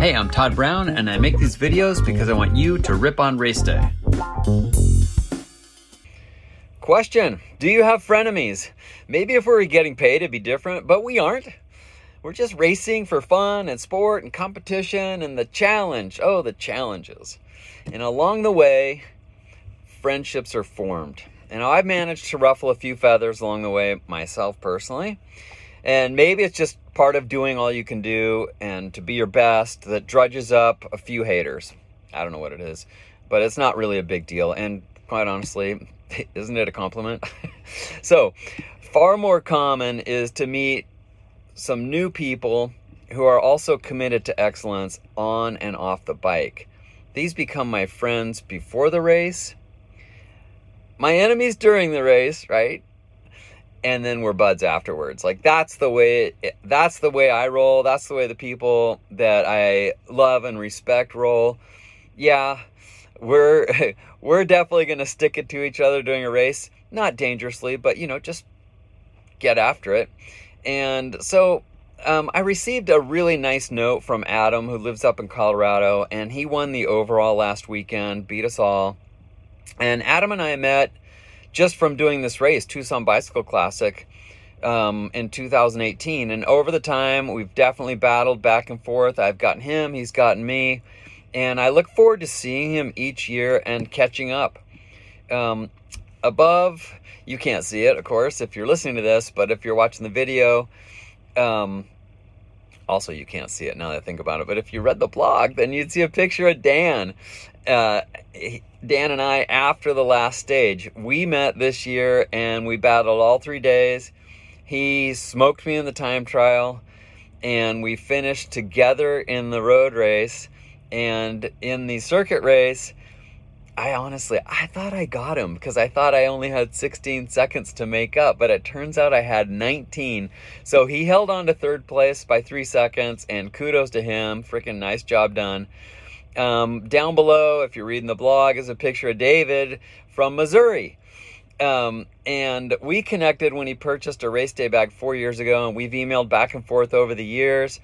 Hey, I'm Todd Brown, and I make these videos because I want you to rip on race day. Question Do you have frenemies? Maybe if we were getting paid, it'd be different, but we aren't. We're just racing for fun and sport and competition and the challenge. Oh, the challenges. And along the way, friendships are formed. And I've managed to ruffle a few feathers along the way myself personally. And maybe it's just part of doing all you can do and to be your best that drudges up a few haters. I don't know what it is, but it's not really a big deal. And quite honestly, isn't it a compliment? so, far more common is to meet some new people who are also committed to excellence on and off the bike. These become my friends before the race, my enemies during the race, right? And then we're buds afterwards. Like that's the way that's the way I roll. That's the way the people that I love and respect roll. Yeah, we're we're definitely going to stick it to each other during a race, not dangerously, but you know, just get after it. And so um, I received a really nice note from Adam, who lives up in Colorado, and he won the overall last weekend, beat us all. And Adam and I met just from doing this race, Tucson Bicycle Classic, um, in 2018. And over the time, we've definitely battled back and forth. I've gotten him, he's gotten me. And I look forward to seeing him each year and catching up. Um, above, you can't see it, of course, if you're listening to this, but if you're watching the video, um, also you can't see it now that I think about it, but if you read the blog, then you'd see a picture of Dan. Uh, Dan and I, after the last stage, we met this year and we battled all three days. He smoked me in the time trial, and we finished together in the road race. And in the circuit race, I honestly, I thought I got him because I thought I only had 16 seconds to make up, but it turns out I had 19. So he held on to third place by three seconds, and kudos to him. Freaking nice job done. Um, down below, if you're reading the blog, is a picture of David from Missouri. Um, and we connected when he purchased a RaceDay bag four years ago, and we've emailed back and forth over the years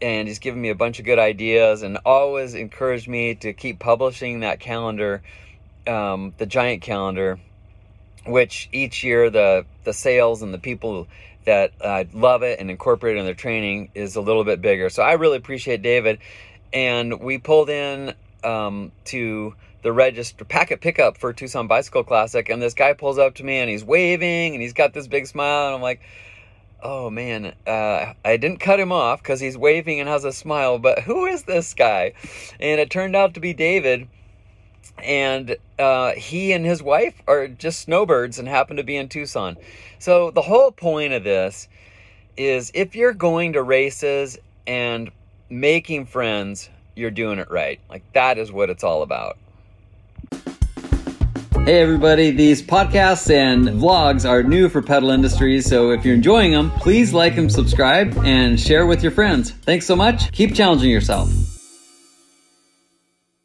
and he's given me a bunch of good ideas and always encouraged me to keep publishing that calendar, um, the giant calendar, which each year the the sales and the people that uh, love it and incorporate it in their training is a little bit bigger. So I really appreciate David, and we pulled in um, to the register packet pickup for Tucson Bicycle Classic, and this guy pulls up to me and he's waving and he's got this big smile, and I'm like oh man, uh, I didn't cut him off because he's waving and has a smile, but who is this guy? And it turned out to be David. And uh, he and his wife are just snowbirds and happen to be in Tucson. So, the whole point of this is if you're going to races and making friends, you're doing it right. Like, that is what it's all about. Hey everybody, these podcasts and vlogs are new for Pedal Industries, so if you're enjoying them, please like and subscribe and share with your friends. Thanks so much. Keep challenging yourself.